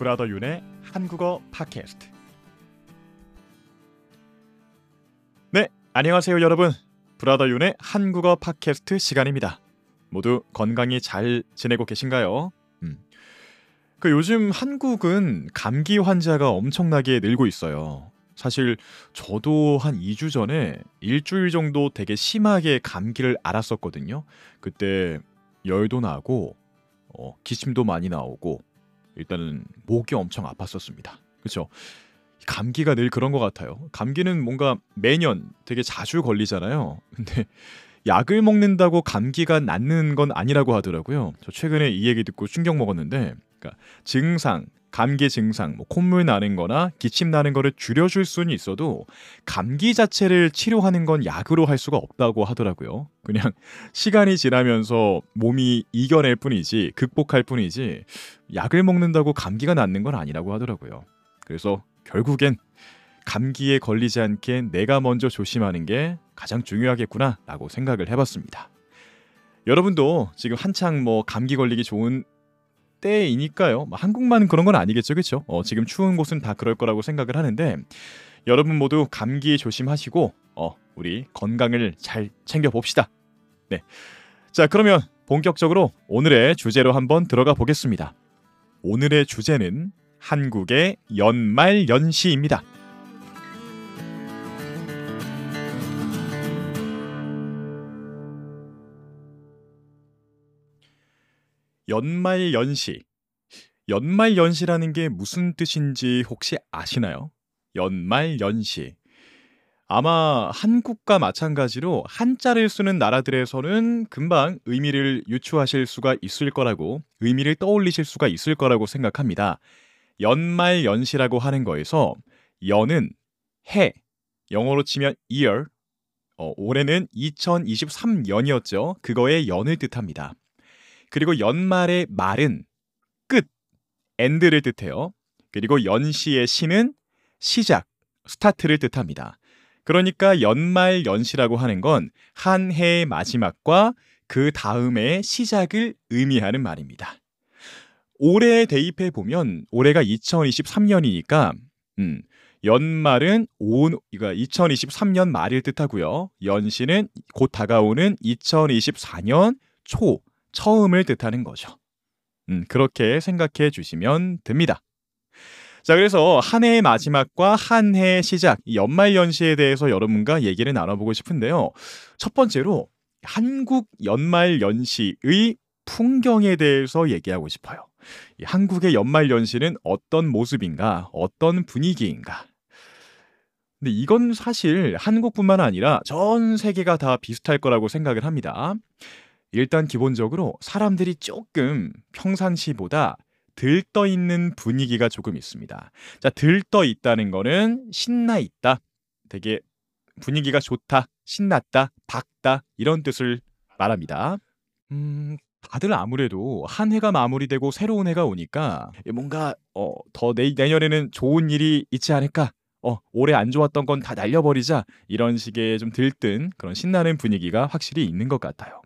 브라더 윤의 한국어 팟캐스트. 네, 안녕하세요 여러분. 브라더 윤의 한국어 팟캐스트 시간입니다. 모두 건강히 잘 지내고 계신가요? 음. 그 요즘 한국은 감기 환자가 엄청나게 늘고 있어요. 사실 저도 한 2주 전에 일주일 정도 되게 심하게 감기를 앓았었거든요. 그때 열도 나고 어, 기침도 많이 나오고 일단은 목이 엄청 아팠었습니다. 그렇죠? 감기가 늘 그런 것 같아요. 감기는 뭔가 매년 되게 자주 걸리잖아요. 근데 약을 먹는다고 감기가 낫는 건 아니라고 하더라고요. 저 최근에 이 얘기 듣고 충격 먹었는데, 그러니까 증상, 감기 증상, 뭐 콧물 나는 거나 기침 나는 거를 줄여줄 수는 있어도 감기 자체를 치료하는 건 약으로 할 수가 없다고 하더라고요. 그냥 시간이 지나면서 몸이 이겨낼 뿐이지, 극복할 뿐이지, 약을 먹는다고 감기가 낫는 건 아니라고 하더라고요. 그래서 결국엔 감기에 걸리지 않게 내가 먼저 조심하는 게 가장 중요하겠구나라고 생각을 해봤습니다. 여러분도 지금 한창 뭐 감기 걸리기 좋은 때이니까요. 뭐 한국만 그런 건 아니겠죠, 그렇죠? 어, 지금 추운 곳은 다 그럴 거라고 생각을 하는데 여러분 모두 감기 조심하시고 어, 우리 건강을 잘 챙겨 봅시다. 네, 자 그러면 본격적으로 오늘의 주제로 한번 들어가 보겠습니다. 오늘의 주제는 한국의 연말 연시입니다. 연말 연시. 연말 연시라는 게 무슨 뜻인지 혹시 아시나요? 연말 연시. 아마 한국과 마찬가지로 한자를 쓰는 나라들에서는 금방 의미를 유추하실 수가 있을 거라고 의미를 떠올리실 수가 있을 거라고 생각합니다. 연말 연시라고 하는 거에서 연은 해, 영어로 치면 year, 어, 올해는 2023년이었죠. 그거의 연을 뜻합니다. 그리고 연말의 말은 끝, end를 뜻해요. 그리고 연시의 시는 시작, 스타트를 뜻합니다. 그러니까 연말 연시라고 하는 건 한 해의 마지막과 그 다음의 시작을 의미하는 말입니다. 올해 대입해 보면 올해가 2023년이니까 음, 연말은 온 이거 2023년 말일 뜻하고요. 연시는 곧 다가오는 2024년 초 처음을 뜻하는 거죠. 음, 그렇게 생각해 주시면 됩니다. 자, 그래서 한 해의 마지막과 한 해의 시작, 연말 연시에 대해서 여러분과 얘기를 나눠보고 싶은데요. 첫 번째로 한국 연말 연시의 풍경에 대해서 얘기하고 싶어요. 한국의 연말 연시는 어떤 모습인가, 어떤 분위기인가. 근데 이건 사실 한국뿐만 아니라 전 세계가 다 비슷할 거라고 생각을 합니다. 일단 기본적으로 사람들이 조금 평상시보다 들떠 있는 분위기가 조금 있습니다. 자, 들떠 있다는 거는 신나 있다. 되게 분위기가 좋다, 신났다, 밝다 이런 뜻을 말합니다. 음, 다들 아무래도 한 해가 마무리되고 새로운 해가 오니까 뭔가 어, 더 내, 내년에는 좋은 일이 있지 않을까? 어, 올해 안 좋았던 건 다 날려버리자 이런 식의 좀 들뜬 그런 신나는 분위기가 확실히 있는 것 같아요.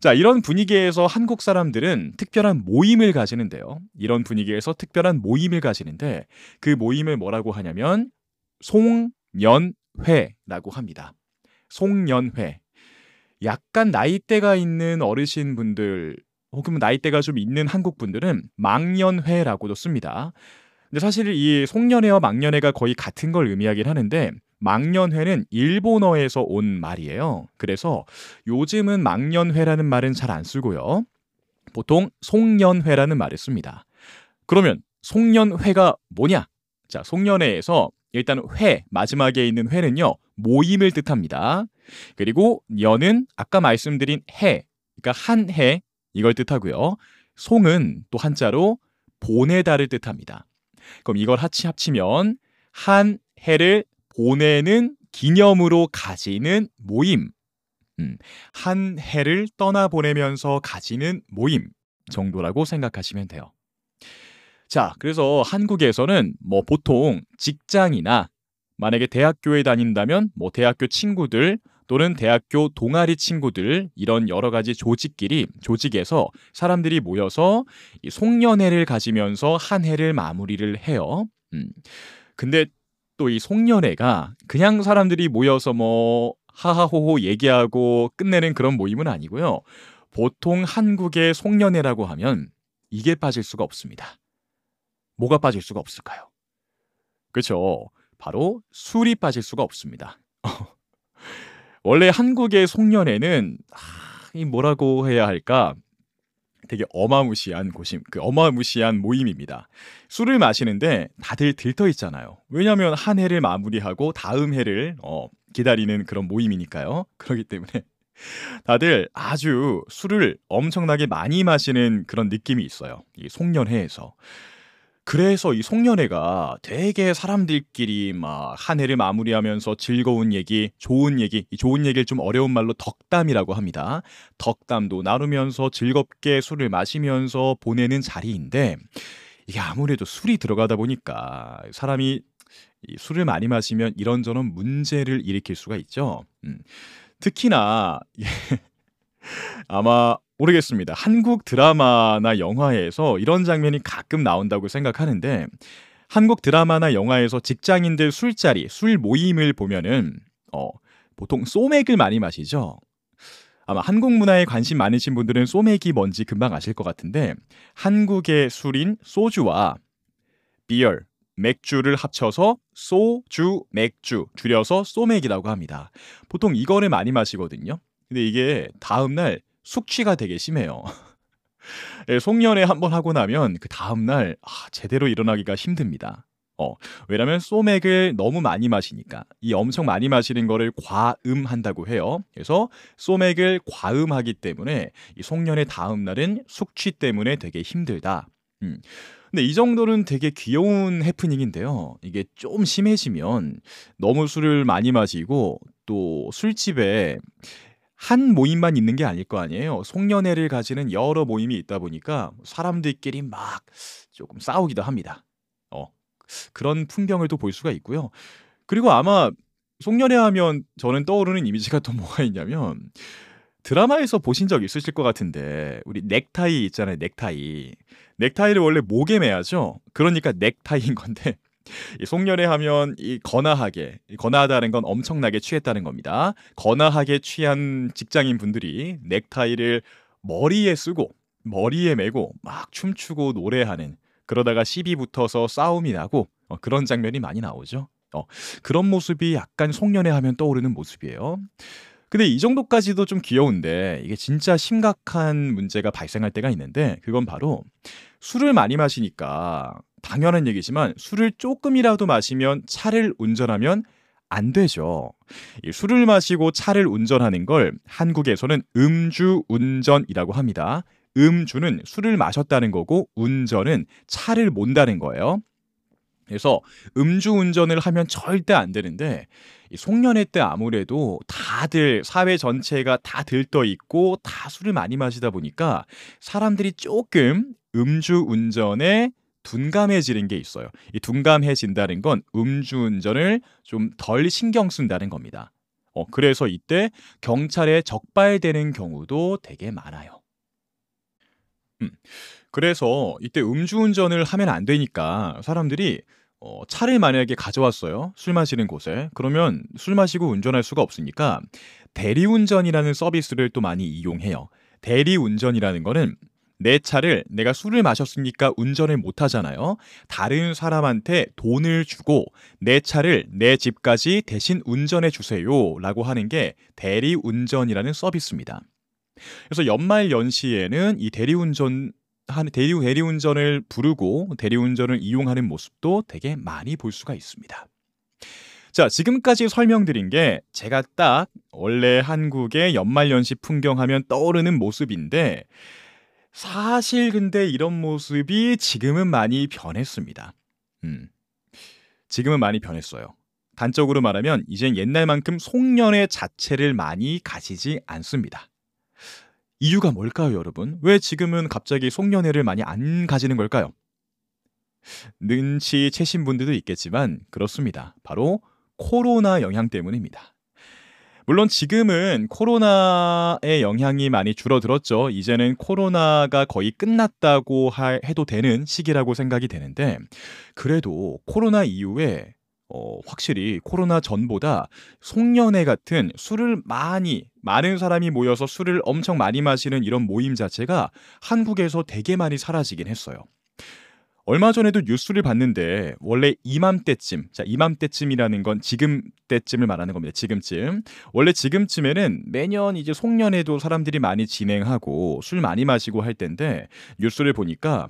자, 이런 분위기에서 한국 사람들은 특별한 모임을 가지는데요. 이런 분위기에서 특별한 모임을 가지는데 그 모임을 뭐라고 하냐면 송년회라고 합니다. 송년회. 약간 나이대가 있는 어르신 분들 혹은 나이대가 좀 있는 한국 분들은 망년회라고도 씁니다. 근데 사실 이 송년회와 망년회가 거의 같은 걸 의미하긴 하는데 망년회는 일본어에서 온 말이에요. 그래서 요즘은 망년회라는 말은 잘 안 쓰고요. 보통 송년회라는 말을 씁니다. 그러면 송년회가 뭐냐? 자, 송년회에서 일단 회, 마지막에 있는 회는요, 모임을 뜻합니다. 그리고 년은 아까 말씀드린 해, 그러니까 한 해, 이걸 뜻하고요. 송은 또 한자로 보내다를 뜻합니다. 그럼 이걸 합치 합치면 한 해를 보내는 기념으로 가지는 모임. 음, 한 해를 떠나보내면서 가지는 모임 정도라고 생각하시면 돼요. 자, 그래서 한국에서는 뭐 보통 직장이나 만약에 대학교에 다닌다면 뭐 대학교 친구들, 또는 대학교 동아리 친구들 이런 여러 가지 조직끼리 조직에서 사람들이 모여서 이 송년회를 가지면서 한 해를 마무리를 해요. 음. 근데 또 이 송년회가 그냥 사람들이 모여서 뭐 하하호호 얘기하고 끝내는 그런 모임은 아니고요. 보통 한국의 송년회라고 하면 이게 빠질 수가 없습니다. 뭐가 빠질 수가 없을까요? 그렇죠. 바로 술이 빠질 수가 없습니다. 원래 한국의 송년회는 아, 이 뭐라고 해야 할까? 되게 어마무시한 고심, 그 어마무시한 모임입니다. 술을 마시는데 다들 들떠 있잖아요. 왜냐하면 한 해를 마무리하고 다음 해를 어, 기다리는 그런 모임이니까요. 그렇기 때문에 다들 아주 술을 엄청나게 많이 마시는 그런 느낌이 있어요. 이 송년회에서. 그래서 이 송년회가 되게 사람들끼리 막 한 해를 마무리하면서 즐거운 얘기, 좋은 얘기, 이 좋은 얘기를 좀 어려운 말로 덕담이라고 합니다. 덕담도 나누면서 즐겁게 술을 마시면서 보내는 자리인데 이게 아무래도 술이 들어가다 보니까 사람이 이 술을 많이 마시면 이런저런 문제를 일으킬 수가 있죠. 음. 특히나 아마 모르겠습니다. 한국 드라마나 영화에서 이런 장면이 가끔 나온다고 생각하는데 한국 드라마나 영화에서 직장인들 술자리, 술 모임을 보면은 어, 보통 소맥을 많이 마시죠. 아마 한국 문화에 관심 많으신 분들은 소맥이 뭔지 금방 아실 것 같은데 한국의 술인 소주와 비얼, 맥주를 합쳐서 소주, 맥주, 줄여서 소맥이라고 합니다. 보통 이거를 많이 마시거든요. 근데 이게 다음날 숙취가 되게 심해요. 예, 송년회 한번 하고 나면 그 다음날 아, 제대로 일어나기가 힘듭니다. 어, 왜냐면 소맥을 너무 많이 마시니까 이 엄청 많이 마시는 거를 과음한다고 해요. 그래서 소맥을 과음하기 때문에 이 송년회 다음 날은 숙취 때문에 되게 힘들다. 음. 근데 이 정도는 되게 귀여운 해프닝인데요. 이게 좀 심해지면 너무 술을 많이 마시고 또 술집에 한 모임만 있는 게 아닐 거 아니에요. 송년회를 가지는 여러 모임이 있다 보니까 사람들끼리 막 조금 싸우기도 합니다. 어. 그런 풍경을 또 볼 수가 있고요. 그리고 아마 송년회 하면 저는 떠오르는 이미지가 또 뭐가 있냐면 드라마에서 보신 적 있으실 것 같은데 우리 넥타이 있잖아요. 넥타이. 넥타이를 원래 목에 매야죠. 그러니까 넥타이인 건데 이 송년회 하면 이 거나하게 거나하다는 건 엄청나게 취했다는 겁니다. 거나하게 취한 직장인 분들이 넥타이를 머리에 쓰고 머리에 메고 막 춤추고 노래하는 그러다가 시비 붙어서 싸움이 나고 어, 그런 장면이 많이 나오죠. 어, 그런 모습이 약간 송년회 하면 떠오르는 모습이에요. 근데 이 정도까지도 좀 귀여운데 이게 진짜 심각한 문제가 발생할 때가 있는데 그건 바로 술을 많이 마시니까 당연한 얘기지만 술을 조금이라도 마시면 차를 운전하면 안 되죠. 술을 마시고 차를 운전하는 걸 한국에서는 음주 운전이라고 합니다. 음주는 술을 마셨다는 거고 운전은 차를 몬다는 거예요. 그래서 음주 운전을 하면 절대 안 되는데 송년회 때 아무래도 다들 사회 전체가 다 들떠 있고 다 술을 많이 마시다 보니까 사람들이 조금 음주 운전에 둔감해지는 게 있어요. 이 둔감해진다는 건 음주운전을 좀 덜 신경 쓴다는 겁니다. 어, 그래서 이때 경찰에 적발되는 경우도 되게 많아요. 음, 그래서 이때 음주운전을 하면 안 되니까 사람들이 어, 차를 만약에 가져왔어요. 술 마시는 곳에. 그러면 술 마시고 운전할 수가 없으니까 대리운전이라는 서비스를 또 많이 이용해요. 대리운전이라는 거는 내 차를 내가 술을 마셨으니까 운전을 못 하잖아요. 다른 사람한테 돈을 주고 내 차를 내 집까지 대신 운전해 주세요. 라고 하는 게 대리 운전이라는 서비스입니다. 그래서 연말 연시에는 이 대리운전 한 대리 대리운전을 부르고 대리운전을 이용하는 모습도 되게 많이 볼 수가 있습니다. 자, 지금까지 설명드린 게 제가 딱 원래 한국의 연말연시 풍경하면 떠오르는 모습인데 사실 근데 이런 모습이 지금은 많이 변했습니다. 음. 지금은 많이 변했어요. 단적으로 말하면 이젠 옛날만큼 송년회 자체를 많이 가지지 않습니다. 이유가 뭘까요, 여러분? 왜 지금은 갑자기 송년회를 많이 안 가지는 걸까요? 눈치 채신 분들도 있겠지만 그렇습니다. 바로 코로나 영향 때문입니다. 물론 지금은 코로나의 영향이 많이 줄어들었죠. 이제는 코로나가 거의 끝났다고 하, 해도 되는 시기라고 생각이 되는데 그래도 코로나 이후에 어, 확실히 코로나 전보다 송년회 같은 술을 많이 많은 사람이 모여서 술을 엄청 많이 마시는 이런 모임 자체가 한국에서 되게 많이 사라지긴 했어요. 얼마 전에도 뉴스를 봤는데 원래 이맘때쯤, 자 이맘때쯤이라는 건 지금 때쯤을 말하는 겁니다. 지금쯤. 원래 지금쯤에는 매년 이제 송년회도 사람들이 많이 진행하고 술 많이 마시고 할 텐데 뉴스를 보니까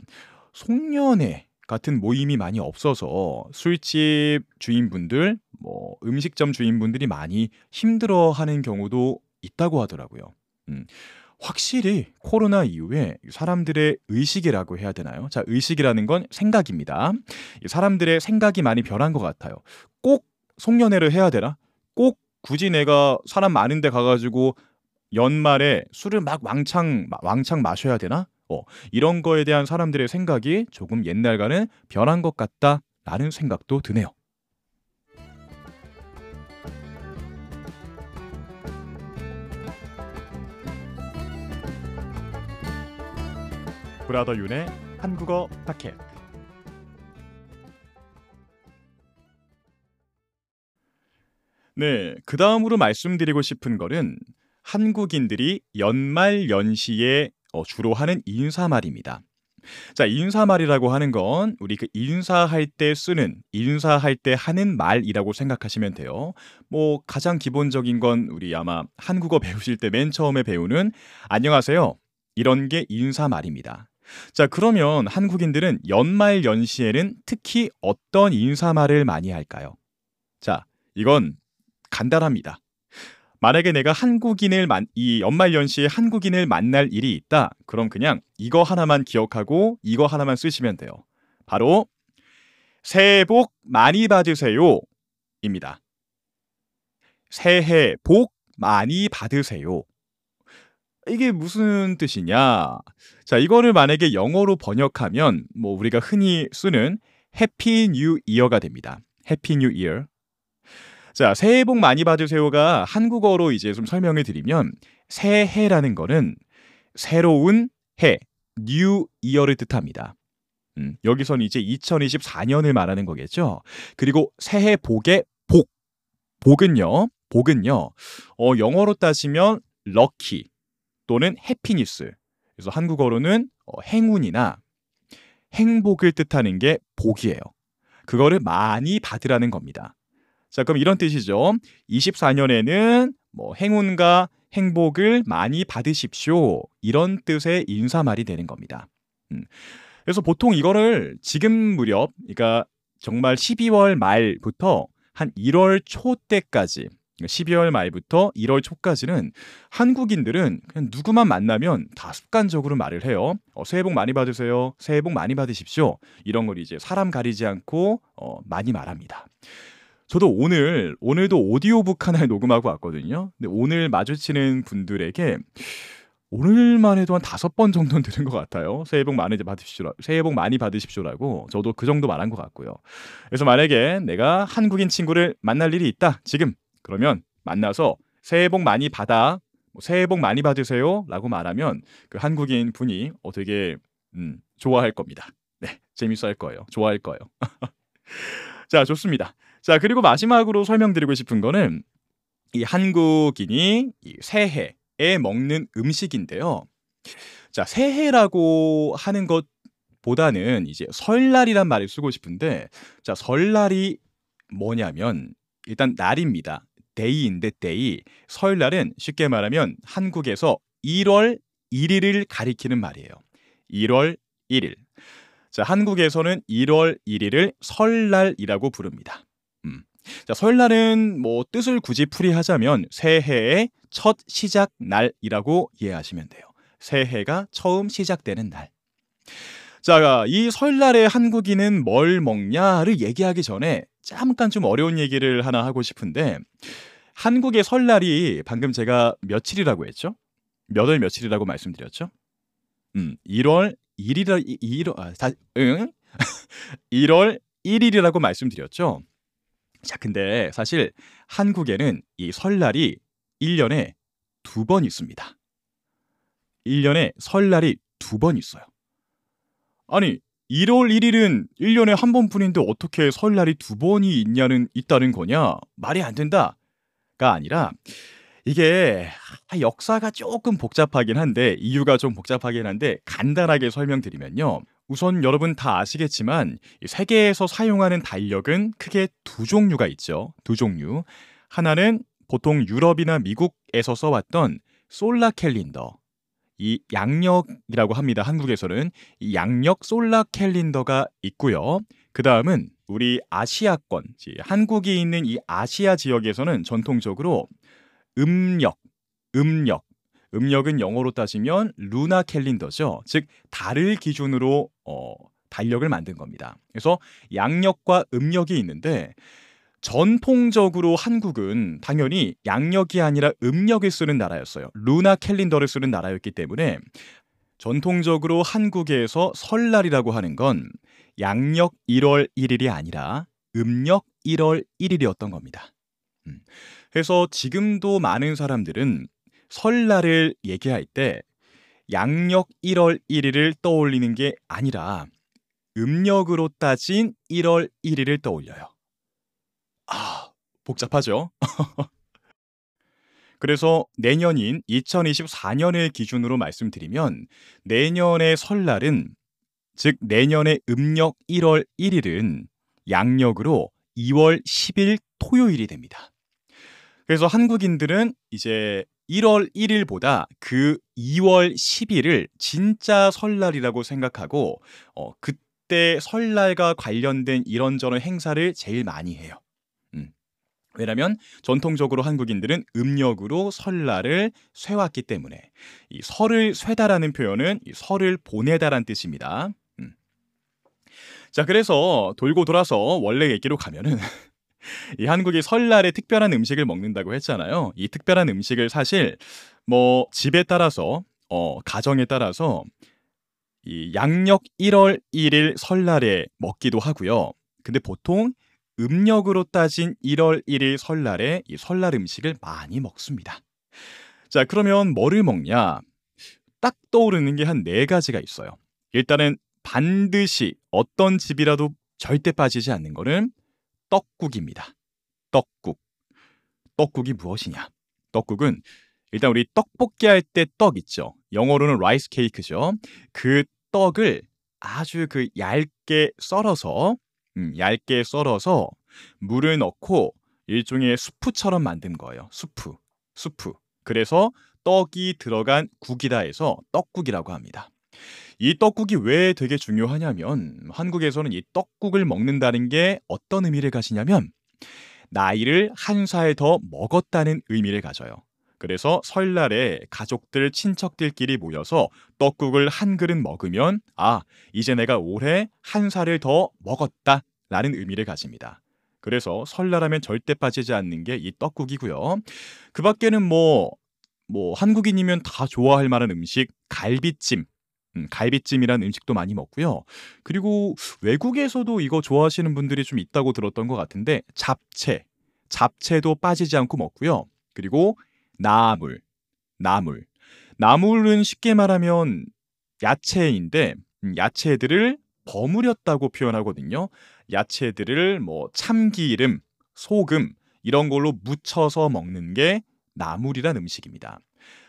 송년회 같은 모임이 많이 없어서 술집 주인분들, 뭐 음식점 주인분들이 많이 힘들어하는 경우도 있다고 하더라고요. 음. 확실히 코로나 이후에 사람들의 의식이라고 해야 되나요? 자, 의식이라는 건 생각입니다. 사람들의 생각이 많이 변한 것 같아요. 꼭 송년회를 해야 되나? 꼭 굳이 내가 사람 많은데 가가지고 연말에 술을 막 왕창 왕창 마셔야 되나? 어, 이런 거에 대한 사람들의 생각이 조금 옛날과는 변한 것 같다라는 생각도 드네요. 브라더 윤의 한국어 파켓 네, 그 다음으로 말씀드리고 싶은 거는 한국인들이 연말 연시에 어, 주로 하는 인사말입니다. 자, 인사말이라고 하는 건 우리 그 인사할 때 쓰는, 인사할 때 하는 말이라고 생각하시면 돼요. 뭐 가장 기본적인 건 우리 아마 한국어 배우실 때 맨 처음에 배우는 안녕하세요. 이런 게 인사말입니다. 자, 그러면 한국인들은 연말 연시에는 특히 어떤 인사말을 많이 할까요? 자, 이건 간단합니다. 만약에 내가 한국인을 만, 이 연말 연시에 한국인을 만날 일이 있다. 그럼 그냥 이거 하나만 기억하고 이거 하나만 쓰시면 돼요. 바로 새해 복 많이 받으세요. 입니다. 새해 복 많이 받으세요. 이게 무슨 뜻이냐? 자, 이거를 만약에 영어로 번역하면 뭐 우리가 흔히 쓰는 Happy New Year가 됩니다. Happy New Year. 자, 새해 복 많이 받으세요가 한국어로 이제 좀 설명을 드리면 새해라는 거는 새로운 해, new year를 뜻합니다. 음, 여기서는 이제 2024년을 말하는 거겠죠. 그리고 새해 복의 복. 복은요. 복은요. 어, 영어로 따지면 lucky 또는 happiness. 그래서 한국어로는 어, 행운이나 행복을 뜻하는 게 복이에요. 그거를 많이 받으라는 겁니다. 자, 그럼 이런 뜻이죠. 24년에는 뭐 행운과 행복을 많이 받으십시오. 이런 뜻의 인사말이 되는 겁니다. 음. 그래서 보통 이거를 지금 무렵, 그러니까 정말 12월 말부터 한 1월 초 때까지 12월 말부터 1월 초까지는 한국인들은 그냥 누구만 만나면 다 습관적으로 말을 해요. 어, 새해 복 많이 받으세요. 새해 복 많이 받으십시오. 이런 걸 이제 사람 가리지 않고 어, 많이 말합니다. 저도 오늘 오늘도 오디오북 하나를 녹음하고 왔거든요. 근데 오늘 마주치는 분들에게 오늘만 해도 한 다섯 번 정도는 들은 것 같아요. 새해 복 많이 받으십시오. 새해 복 많이 받으십시오라고 저도 그 정도 말한 것 같고요. 그래서 만약에 내가 한국인 친구를 만날 일이 있다. 지금 그러면 만나서 새해 복 많이 받아, 뭐 새해 복 많이 받으세요라고 말하면 그 한국인 분이 어 되게 음, 좋아할 겁니다. 네, 재밌어 할 거예요. 좋아할 거예요. 자, 좋습니다. 자, 그리고 마지막으로 설명드리고 싶은 거는 이 한국인이 이 새해에 먹는 음식인데요. 자, 새해라고 하는 것보다는 이제 설날이란 말을 쓰고 싶은데 자, 설날이 뭐냐면 일단 날입니다. day인데 day. 설날은 쉽게 말하면 한국에서 1월 1일을 가리키는 말이에요. 1월 1일. 자, 한국에서는 1월 1일을 설날이라고 부릅니다. 음. 자, 설날은 뭐 뜻을 굳이 풀이하자면 새해의 첫 시작 날이라고 이해하시면 돼요. 새해가 처음 시작되는 날. 자, 이 설날에 한국인은 뭘 먹냐를 얘기하기 전에 잠깐 좀 어려운 얘기를 하나 하고 싶은데 한국의 설날이 방금 제가 며칠이라고 했죠? 몇 월 며칠이라고 말씀드렸죠? 음, 1월 1일 1월 아, 다, 응? 1월 1일이라고 말씀드렸죠. 자, 근데 사실 한국에는 이 설날이 1년에 두 번 있습니다. 1년에 설날이 두 번 있어요. 아니, 1월 1일은 1년에 한 번뿐인데 어떻게 설날이 두 번이 있냐는 있다는 거냐? 말이 안 된다가 아니라 이게 역사가 조금 복잡하긴 한데 이유가 좀 복잡하긴 한데 간단하게 설명드리면요. 우선 여러분 다 아시겠지만 세계에서 사용하는 달력은 크게 두 종류가 있죠. 두 종류. 하나는 보통 유럽이나 미국에서 써왔던 솔라 캘린더. 이 양력이라고 합니다. 한국에서는 이 양력 솔라 캘린더가 있고요. 그 다음은 우리 아시아권, 한국이 있는 이 아시아 지역에서는 전통적으로 음력, 음력, 음력은 영어로 따지면 루나 캘린더죠. 즉 달을 기준으로 어, 달력을 만든 겁니다. 그래서 양력과 음력이 있는데 전통적으로 한국은 당연히 양력이 아니라 음력을 쓰는 나라였어요. 루나 캘린더를 쓰는 나라였기 때문에 전통적으로 한국에서 설날이라고 하는 건 양력 1월 1일이 아니라 음력 1월 1일이었던 겁니다. 음. 그래서 지금도 많은 사람들은 설날을 얘기할 때 양력 1월 1일을 떠올리는 게 아니라 음력으로 따진 1월 1일을 떠올려요. 아, 복잡하죠? 그래서 내년인 2024년을 기준으로 말씀드리면 내년의 설날은 즉 내년의 음력 1월 1일은 양력으로 2월 10일 토요일이 됩니다. 그래서 한국인들은 이제 1월 1일보다 그 2월 10일을 진짜 설날이라고 생각하고 어, 그때 설날과 관련된 이런저런 행사를 제일 많이 해요. 음. 왜냐하면 전통적으로 한국인들은 음력으로 설날을 쇠왔기 때문에 이 설을 쇠다라는 표현은 이 설을 보내다란 뜻입니다. 음. 자 그래서 돌고 돌아서 원래 얘기로 가면은 이 한국이 설날에 특별한 음식을 먹는다고 했잖아요. 이 특별한 음식을 사실 뭐 집에 따라서 어 가정에 따라서 이 양력 1월 1일 설날에 먹기도 하고요. 근데 보통 음력으로 따진 1월 1일 설날에 이 설날 음식을 많이 먹습니다. 자, 그러면 뭐를 먹냐? 딱 떠오르는 게 한 네 가지가 있어요. 일단은 반드시 어떤 집이라도 절대 빠지지 않는 거는 떡국입니다. 떡국. 떡국이 무엇이냐? 떡국은 일단 우리 떡볶이 할 때 떡 있죠. 영어로는 rice cake죠. 그 떡을 아주 그 얇게 썰어서 음, 얇게 썰어서 물을 넣고 일종의 수프처럼 만든 거예요. 수프. 수프. 그래서 떡이 들어간 국이다 해서 떡국이라고 합니다. 이 떡국이 왜 되게 중요하냐면 한국에서는 이 떡국을 먹는다는 게 어떤 의미를 가지냐면 나이를 한 살 더 먹었다는 의미를 가져요. 그래서 설날에 가족들, 친척들끼리 모여서 떡국을 한 그릇 먹으면 아, 이제 내가 올해 한 살을 더 먹었다 라는 의미를 가집니다. 그래서 설날하면 절대 빠지지 않는 게 이 떡국이고요. 그 밖에는 뭐, 뭐, 한국인이면 다 좋아할 만한 음식, 갈비찜, 음, 갈비찜이란 음식도 많이 먹고요. 그리고 외국에서도 이거 좋아하시는 분들이 좀 있다고 들었던 것 같은데 잡채, 잡채도 빠지지 않고 먹고요. 그리고 나물, 나물, 나물은 쉽게 말하면 야채인데 음, 야채들을 버무렸다고 표현하거든요. 야채들을 뭐 참기름, 소금 이런 걸로 묻혀서 먹는 게 나물이란 음식입니다.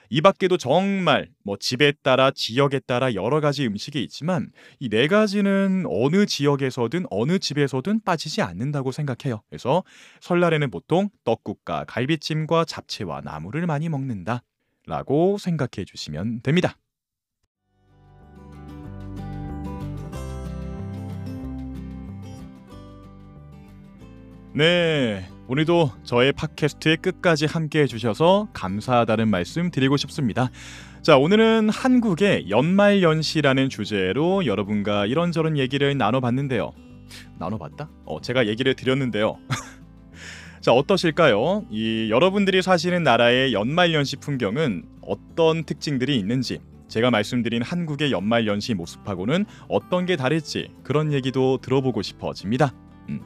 이 밖에도 정말 뭐 집에 따라 지역에 따라 여러 가지 음식이 있지만 이 네 가지는 어느 지역에서든 어느 집에서든 빠지지 않는다고 생각해요. 그래서 설날에는 보통 떡국과 갈비찜과 잡채와 나물을 많이 먹는다 라고 생각해 주시면 됩니다. 네. 오늘도 저의 팟캐스트의 끝까지 함께 해주셔서 감사하다는 말씀 드리고 싶습니다. 자, 오늘은 한국의 연말연시라는 주제로 여러분과 이런저런 얘기를 나눠봤는데요. 나눠봤다? 어, 제가 얘기를 드렸는데요. 자, 어떠실까요? 이 여러분들이 사시는 나라의 연말연시 풍경은 어떤 특징들이 있는지, 제가 말씀드린 한국의 연말연시 모습하고는 어떤 게 다를지 그런 얘기도 들어보고 싶어집니다. 음.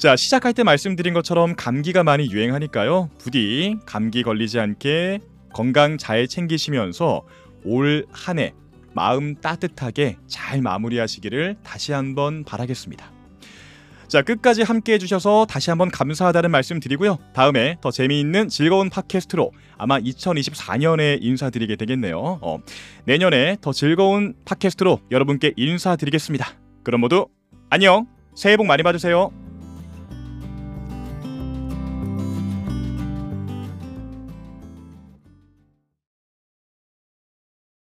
자, 시작할 때 말씀드린 것처럼 감기가 많이 유행하니까요. 부디 감기 걸리지 않게 건강 잘 챙기시면서 올 한 해 마음 따뜻하게 잘 마무리하시기를 다시 한번 바라겠습니다. 자, 끝까지 함께 해주셔서 다시 한번 감사하다는 말씀 드리고요. 다음에 더 재미있는 즐거운 팟캐스트로 아마 2024년에 인사드리게 되겠네요. 어, 내년에 더 즐거운 팟캐스트로 여러분께 인사드리겠습니다. 그럼 모두 안녕! 새해 복 많이 받으세요.